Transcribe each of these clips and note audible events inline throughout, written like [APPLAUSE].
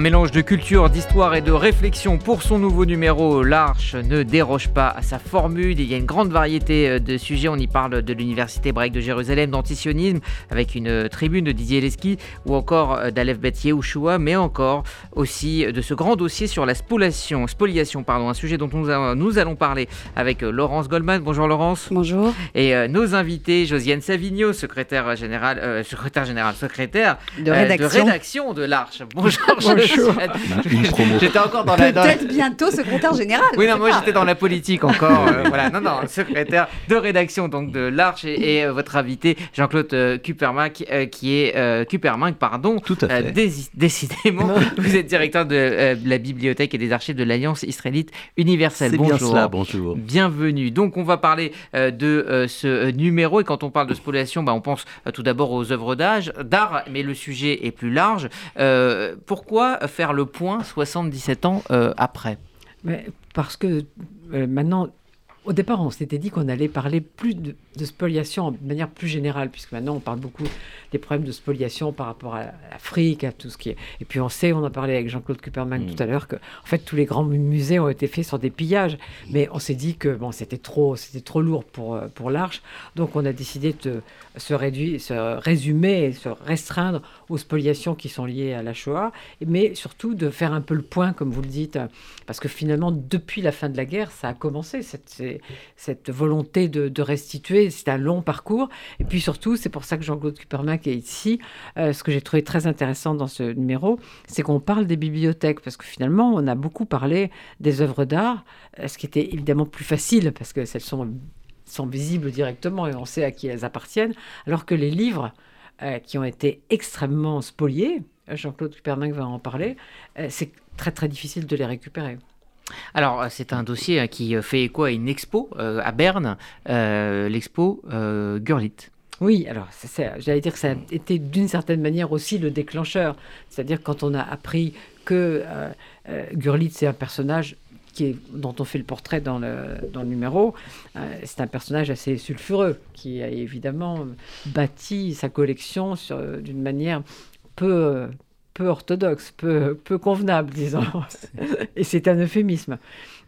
Un mélange de culture, d'histoire et de réflexion pour son nouveau numéro. L'Arche ne déroge pas à sa formule. Il y a une grande variété euh, de sujets. On y parle de l'université hébraïque de Jérusalem, d'antisionisme, avec une euh, tribune de Didier Leski, ou encore euh, d'Aleph Bet Yehoshua, mais encore aussi de ce grand dossier sur la spoliation, spoliation pardon, un sujet dont nous, allons parler avec Laurence Goldman. Bonjour Laurence. Bonjour. Et nos invités, Josiane Savigno, secrétaire général, secrétaire général, secrétaire de rédaction de, l'Arche. Bonjour. Bonjour. [LAUGHS] J'étais encore dans la. Peut-être bientôt secrétaire général. Oui, non, moi j'étais dans la politique encore. Euh, voilà, non, non, secrétaire de rédaction donc de l'Arche et, euh, votre invité Jean-Claude euh, Kupermank, qui est Kupermank, pardon. Tout à fait. décidément, [LAUGHS] vous êtes directeur de la bibliothèque et des archives de l'Alliance israélite universelle. Bonjour. Bien cela, bonjour. Bienvenue. Donc on va parler de ce numéro et quand on parle de spoliation, bah, on pense tout d'abord aux œuvres d'art, mais le sujet est plus large. pourquoi faire le point 77 ans après? Mais Parce que euh, maintenant, au départ, on s'était dit qu'on allait parler plus de, spoliation de manière plus générale, puisque maintenant on parle beaucoup des problèmes de spoliation par rapport à l'Afrique, à tout ce qui est. Et puis on sait, on en parlait avec Jean-Claude Kuperman tout à l'heure, que en fait tous les grands musées ont été faits sur des pillages, mais on s'est dit que bon, c'était trop, c'était trop lourd pour euh, pour l'Arche, donc on a décidé de se réduire, se résumer, et se restreindre aux spoliations qui sont liées à la Shoah, mais surtout de faire un peu le point, comme vous le dites, parce que finalement depuis la fin de la guerre, ça a commencé cette cette volonté de, restituer. C'est un long parcours. Et puis surtout, c'est pour ça que Jean-Claude Kupermack est ici. Euh, ce que j'ai trouvé très intéressant dans ce numéro, c'est qu'on parle des bibliothèques, parce que finalement, on a beaucoup parlé des œuvres d'art, euh, ce qui était évidemment plus facile, parce que celles sont, sont visibles directement et on sait à qui elles appartiennent, alors que les livres euh, qui ont été extrêmement spoliés, Jean-Claude Kupermack va en parler, c'est très très difficile de les récupérer. Alors, euh, c'est un dossier euh, qui euh, fait écho à une expo à Berne, l'expo Gurlit. Oui, alors j'allais dire que ça a été d'une certaine manière aussi le déclencheur. C'est-à-dire quand on a appris que Gurlit, c'est un personnage qui est, dont on fait le portrait dans le, dans le numéro, c'est un personnage assez sulfureux qui a évidemment bâti sa collection d'une manière peu, peu orthodoxe, peu, peu convenable, disons. [LAUGHS] Et c'est un euphémisme.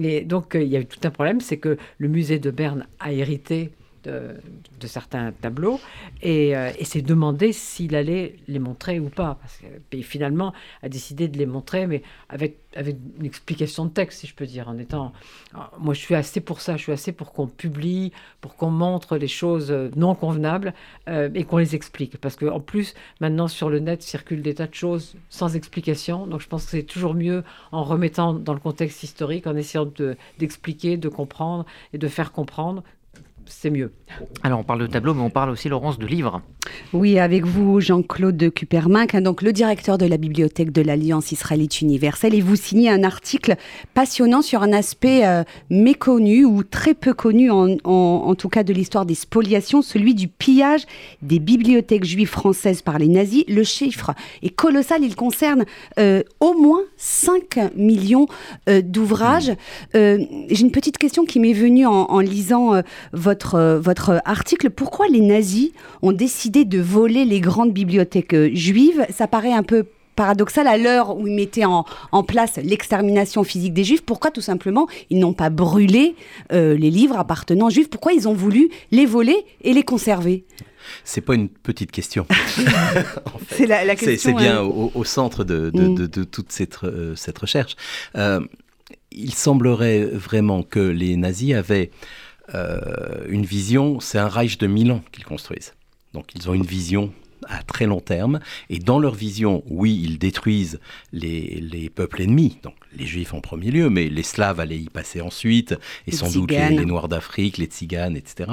Et donc, euh, il y a eu tout un problème, c'est que le musée de Berne a hérité de, certains tableaux et, euh, et s'est demandé s'il allait les montrer ou pas. Parce que, finalement, a décidé de les montrer, mais avec, avec une explication de texte, si je peux dire, en étant... Moi, je suis assez pour ça, je suis assez pour qu'on publie, pour qu'on montre les choses non convenables euh, et qu'on les explique. Parce qu'en plus, maintenant, sur le net, circulent des tas de choses sans explication. Donc, je pense que c'est toujours mieux en remettant dans le contexte historique, en essayant d'expliquer, de comprendre et de faire comprendre c'est mieux. Alors on parle de tableau, mais on parle aussi, Laurence, de livres. Oui, avec vous, Jean-Claude Kupermank, hein, donc le directeur de la bibliothèque de l'Alliance israélite universelle, et vous signez un article passionnant sur un aspect euh, méconnu ou très peu connu, en, tout cas de l'histoire des spoliations, celui du pillage des bibliothèques juives françaises par les nazis. Le chiffre est colossal, il concerne euh, au moins 5 millions euh, d'ouvrages. J'ai une petite question qui m'est venue en, en lisant votre votre, article, pourquoi les nazis ont décidé de voler les grandes bibliothèques euh, juives Ça paraît un peu paradoxal à l'heure où ils mettaient en, place l'extermination physique des juifs. Pourquoi tout simplement ils n'ont pas brûlé euh, les livres appartenant aux juifs? Pourquoi ils ont voulu les voler et les conserver? C'est pas une petite question. [LAUGHS] c'est la, question. C'est bien au, centre de, mm. toute cette, cette recherche. il semblerait vraiment que les nazis avaient euh, une vision, c'est un Reich de Milan qu'ils construisent. Donc ils ont une vision à très long terme. Et dans leur vision, oui, ils détruisent les, les, peuples ennemis, donc les Juifs en premier lieu, mais les Slaves allaient y passer ensuite, et sans doute les, les, Noirs d'Afrique, les Tziganes, etc.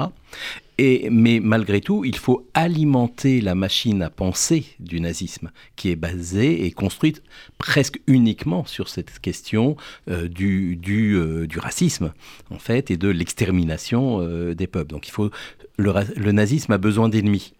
Et, mais malgré tout, il faut alimenter la machine à penser du nazisme, qui est basée et construite presque uniquement sur cette question euh, du, du, euh, du, racisme, en fait, et de l'extermination euh, des peuples. Donc il faut, le, nazisme a besoin d'ennemis.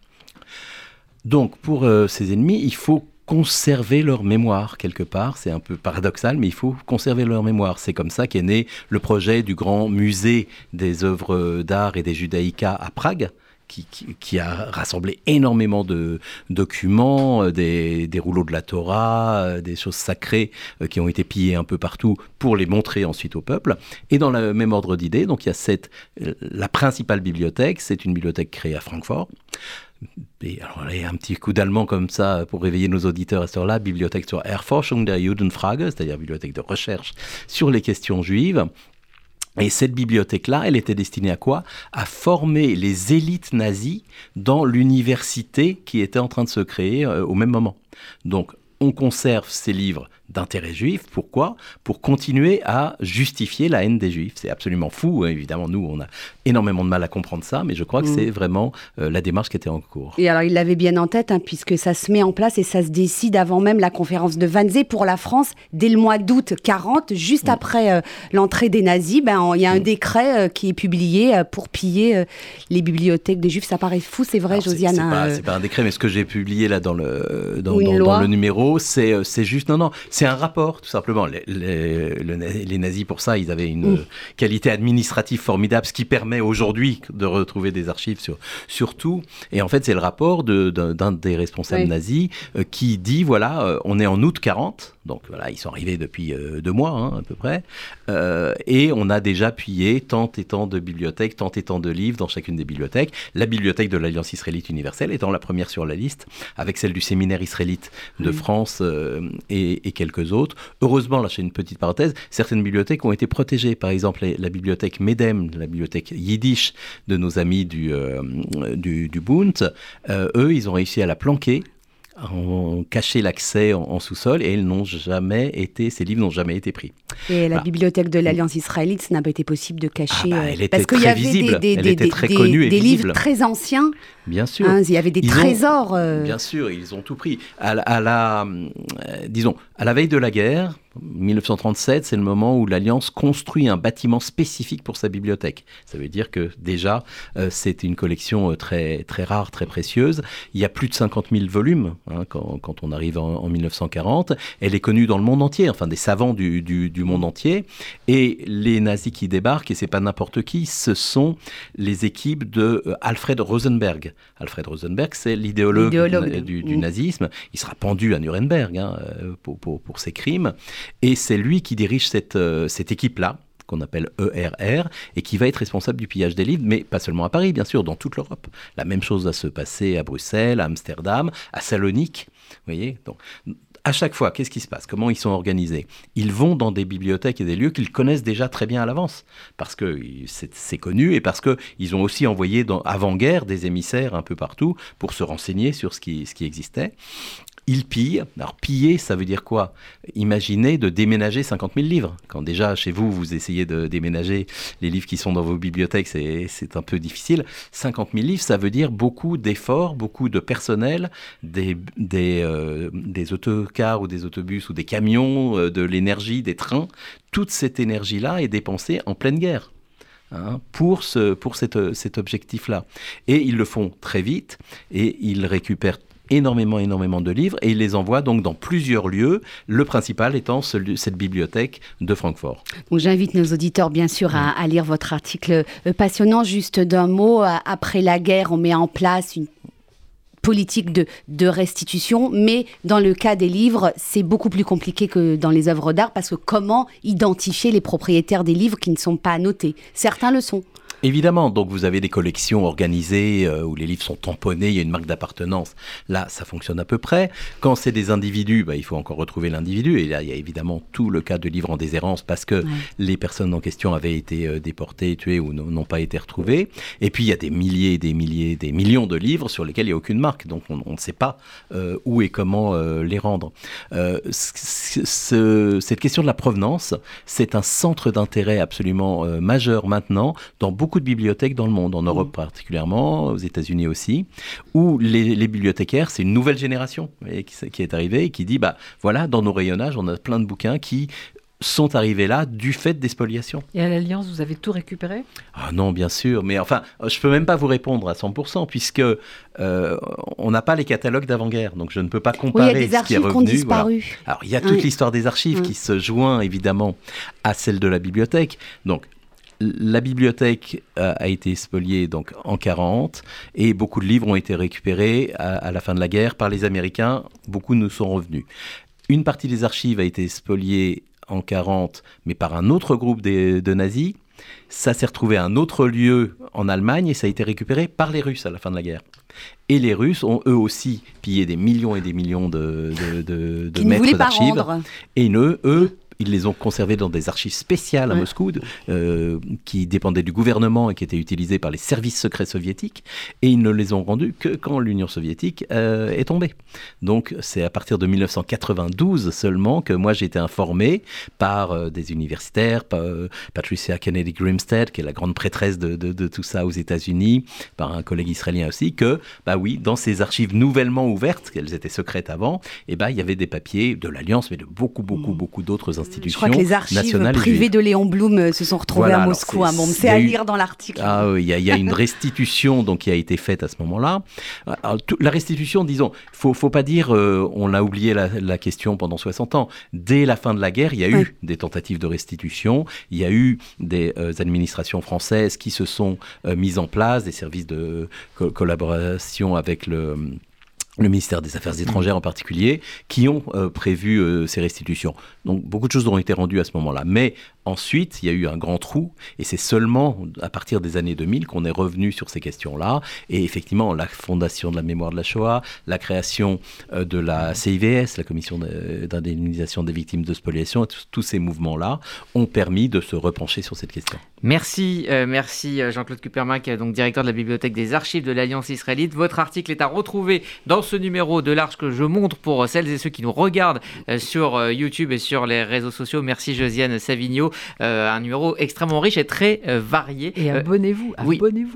Donc pour ces ennemis, il faut conserver leur mémoire quelque part. C'est un peu paradoxal, mais il faut conserver leur mémoire. C'est comme ça qu'est né le projet du grand musée des œuvres d'art et des judaïcas à Prague, qui, a rassemblé énormément de documents, euh, des, rouleaux de la Torah, euh, des choses sacrées euh, qui ont été pillées un peu partout pour les montrer ensuite au peuple. Et dans le même ordre d'idées, donc il y a la principale bibliothèque, c'est une bibliothèque créée à Francfort. Alors, un petit coup d'allemand comme ça pour réveiller nos auditeurs à ce là Bibliothèque sur Erforschung der Judenfrage, c'est-à-dire bibliothèque de recherche sur les questions juives. Et cette bibliothèque-là, elle était destinée à quoi? À former les élites nazies dans l'université qui était en train de se créer euh, au même moment. Donc, on conserve ces livres d'intérêt juif. Pourquoi? Pour continuer à justifier la haine des juifs. C'est absolument fou. Hein. Évidemment, nous, on a énormément de mal à comprendre ça, mais je crois que mm. c'est vraiment euh, la démarche qui était en cours. Et alors, il l'avait bien en tête, hein, puisque ça se met en place et ça se décide avant même la conférence de Wannsee pour la France, dès le mois d'août 40, juste mm. après euh, l'entrée des nazis. Ben, il y a un mm. décret euh, qui est publié pour piller les bibliothèques des juifs. Ça paraît fou, c'est vrai, Josiane. C'est pas, hein, pas, un décret, mais ce que j'ai publié là dans le, dans, dans le numéro, c'est juste, non, non, c'est un rapport, tout simplement. Les, les, nazis, pour ça, ils avaient une qualité administrative formidable, ce qui permet aujourd'hui de retrouver des archives sur, sur tout. Et en fait, c'est le rapport d'un des responsables nazis euh, qui dit, voilà, euh, on est en août 40, donc voilà, ils sont arrivés depuis euh, deux mois hein, à peu près. Euh, et on a déjà appuyé tant et tant de bibliothèques, tant et tant de livres dans chacune des bibliothèques. La bibliothèque de l'Alliance israélite universelle étant la première sur la liste, avec celle du séminaire israélite de France euh, et, quelques autres. Heureusement, là, je fais une petite parenthèse, certaines bibliothèques ont été protégées. Par exemple, la bibliothèque Medem, la bibliothèque yiddish de nos amis du, du, du Bund, eux, ils ont réussi à la planquer ont caché l'accès en, sous-sol et elles n'ont jamais été, ces livres n'ont jamais été pris. Et la bibliothèque de l'Alliance israélite, ça n'a pas été possible de cacher. Ah bah, elle euh, était parce très y avait visible. Des, très livres très anciens. Bien sûr. Hein, il y avait des trésors. Euh. Bien sûr, ils ont tout pris. À, à la, euh, disons, à la veille de la guerre, 1937, c'est le moment où l'Alliance construit un bâtiment spécifique pour sa bibliothèque. Ça veut dire que déjà, euh, c'est une collection euh, très, très rare, très précieuse. Il y a plus de 50 000 volumes hein, quand, quand, on arrive en, 1940. Elle est connue dans le monde entier, enfin des savants du, du, monde entier. Et les nazis qui débarquent, et c'est pas n'importe qui, ce sont les équipes de euh, Alfred Rosenberg. Alfred Rosenberg, c'est l'idéologue du, du, nazisme. Il sera pendu à Nuremberg hein, pour, pour, pour ses crimes. Et c'est lui qui dirige cette, euh, cette équipe-là qu'on appelle ERR, et qui va être responsable du pillage des livres, mais pas seulement à Paris, bien sûr, dans toute l'Europe. La même chose va se passer à Bruxelles, à Amsterdam, à Salonique. Vous voyez Donc, à chaque fois, qu'est-ce qui se passe? Comment ils sont organisés? Ils vont dans des bibliothèques et des lieux qu'ils connaissent déjà très bien à l'avance, parce que c'est connu et parce qu'ils ont aussi envoyé avant-guerre des émissaires un peu partout pour se renseigner sur ce qui, ce qui existait il pille. Alors piller, ça veut dire quoi? Imaginez de déménager 50 000 livres. Quand déjà chez vous, vous essayez de déménager les livres qui sont dans vos bibliothèques, c'est un peu difficile. 50 000 livres, ça veut dire beaucoup d'efforts, beaucoup de personnel, des, des, euh, des, autocars ou des autobus ou des camions, euh, de l'énergie, des trains. Toute cette énergie-là est dépensée en pleine guerre. Hein, pour, ce, pour cet objectif-là. Et ils le font très vite et ils récupèrent énormément, énormément de livres et il les envoie donc dans plusieurs lieux, le principal étant cette bibliothèque de Francfort. j'invite nos auditeurs bien sûr à, à lire votre article euh, passionnant. Juste d'un mot, après la guerre, on met en place une politique de, de, restitution, mais dans le cas des livres, c'est beaucoup plus compliqué que dans les œuvres d'art parce que comment identifier les propriétaires des livres qui ne sont pas notés? Certains le sont. Évidemment, donc vous avez des collections organisées euh, où les livres sont tamponnés, il y a une marque d'appartenance. Là, ça fonctionne à peu près. Quand c'est des individus, bah, il faut encore retrouver l'individu. Et là, il y a évidemment tout le cas de livres en déshérence parce que les personnes en question avaient été euh, déportées, tuées ou n'ont pas été retrouvées. Et puis, il y a des milliers, des milliers, des millions de livres sur lesquels il n'y a aucune marque. Donc, on, ne sait pas euh, où et comment les rendre. cette question de la provenance, c'est un centre d'intérêt absolument majeur maintenant dans beaucoup beaucoup de bibliothèques dans le monde, en mmh. Europe particulièrement, aux États-Unis aussi, où les, bibliothécaires, c'est une nouvelle génération qui, qui, est arrivée et qui dit, bah voilà, dans nos rayonnages, on a plein de bouquins qui sont arrivés là du fait des spoliations. Et à l'Alliance, vous avez tout récupéré? Ah non, bien sûr, mais enfin, je peux même pas vous répondre à 100% puisque euh, on n'a pas les catalogues d'avant-guerre, donc je ne peux pas comparer oui, il y a des ce qui est revenu. Alors il y a toute l'histoire des archives qui se joint évidemment à celle de la bibliothèque. Donc la bibliothèque a, été spoliée donc en 40 et beaucoup de livres ont été récupérés à, la fin de la guerre par les Américains. Beaucoup nous sont revenus. Une partie des archives a été spoliée en 40, mais par un autre groupe de, nazis. Ça s'est retrouvé à un autre lieu en Allemagne et ça a été récupéré par les Russes à la fin de la guerre. Et les Russes ont eux aussi pillé des millions et des millions de, de, de, mètres d'archives. Et eux, eux ils les ont conservés dans des archives spéciales à Moscou, euh, qui dépendaient du gouvernement et qui étaient utilisées par les services secrets soviétiques. Et ils ne les ont rendus que quand l'Union soviétique euh, est tombée. Donc c'est à partir de 1992 seulement que moi j'ai été informé par euh, des universitaires, par, Patricia Kennedy Grimstead, qui est la grande prêtresse de, de, tout ça aux États-Unis, par un collègue israélien aussi, que, bah oui, dans ces archives nouvellement ouvertes, qu'elles étaient secrètes avant, et eh bah, il y avait des papiers de l'Alliance, mais de beaucoup, beaucoup, mmh. beaucoup d'autres je crois que les archives privées de Léon Blum euh, se sont retrouvées à Moscou. Hein. c'est à lire dans l'article. Ah il y, a une restitution donc qui a été faite à ce moment-là. La restitution, disons, faut faut pas dire euh, on a oublié la, question pendant 60 ans. Dès la fin de la guerre, il y a eu des tentatives de restitution. Il y a eu des euh, administrations françaises qui se sont mises en place, des services de collaboration avec le le ministère des Affaires étrangères en particulier, qui ont prévu ces restitutions. Donc beaucoup de choses ont été rendues à ce moment-là. Mais Ensuite, il y a eu un grand trou, et c'est seulement à partir des années 2000 qu'on est revenu sur ces questions-là. Et effectivement, la fondation de la mémoire de la Shoah, la création euh, de la CIVS, la Commission d'indemnisation des victimes de spoliation, tous ces mouvements-là ont permis de se repencher sur cette question. Merci, euh, merci euh, Jean-Claude Kupermack, donc directeur de la Bibliothèque des Archives de l'Alliance israélite. Votre article est à retrouver dans ce numéro de l'Arche que je montre pour celles et ceux qui nous regardent sur YouTube et sur les réseaux sociaux. Merci Josiane Savigno. Euh, un numéro extrêmement riche et très euh, varié. Et euh, abonnez-vous, abonnez-vous.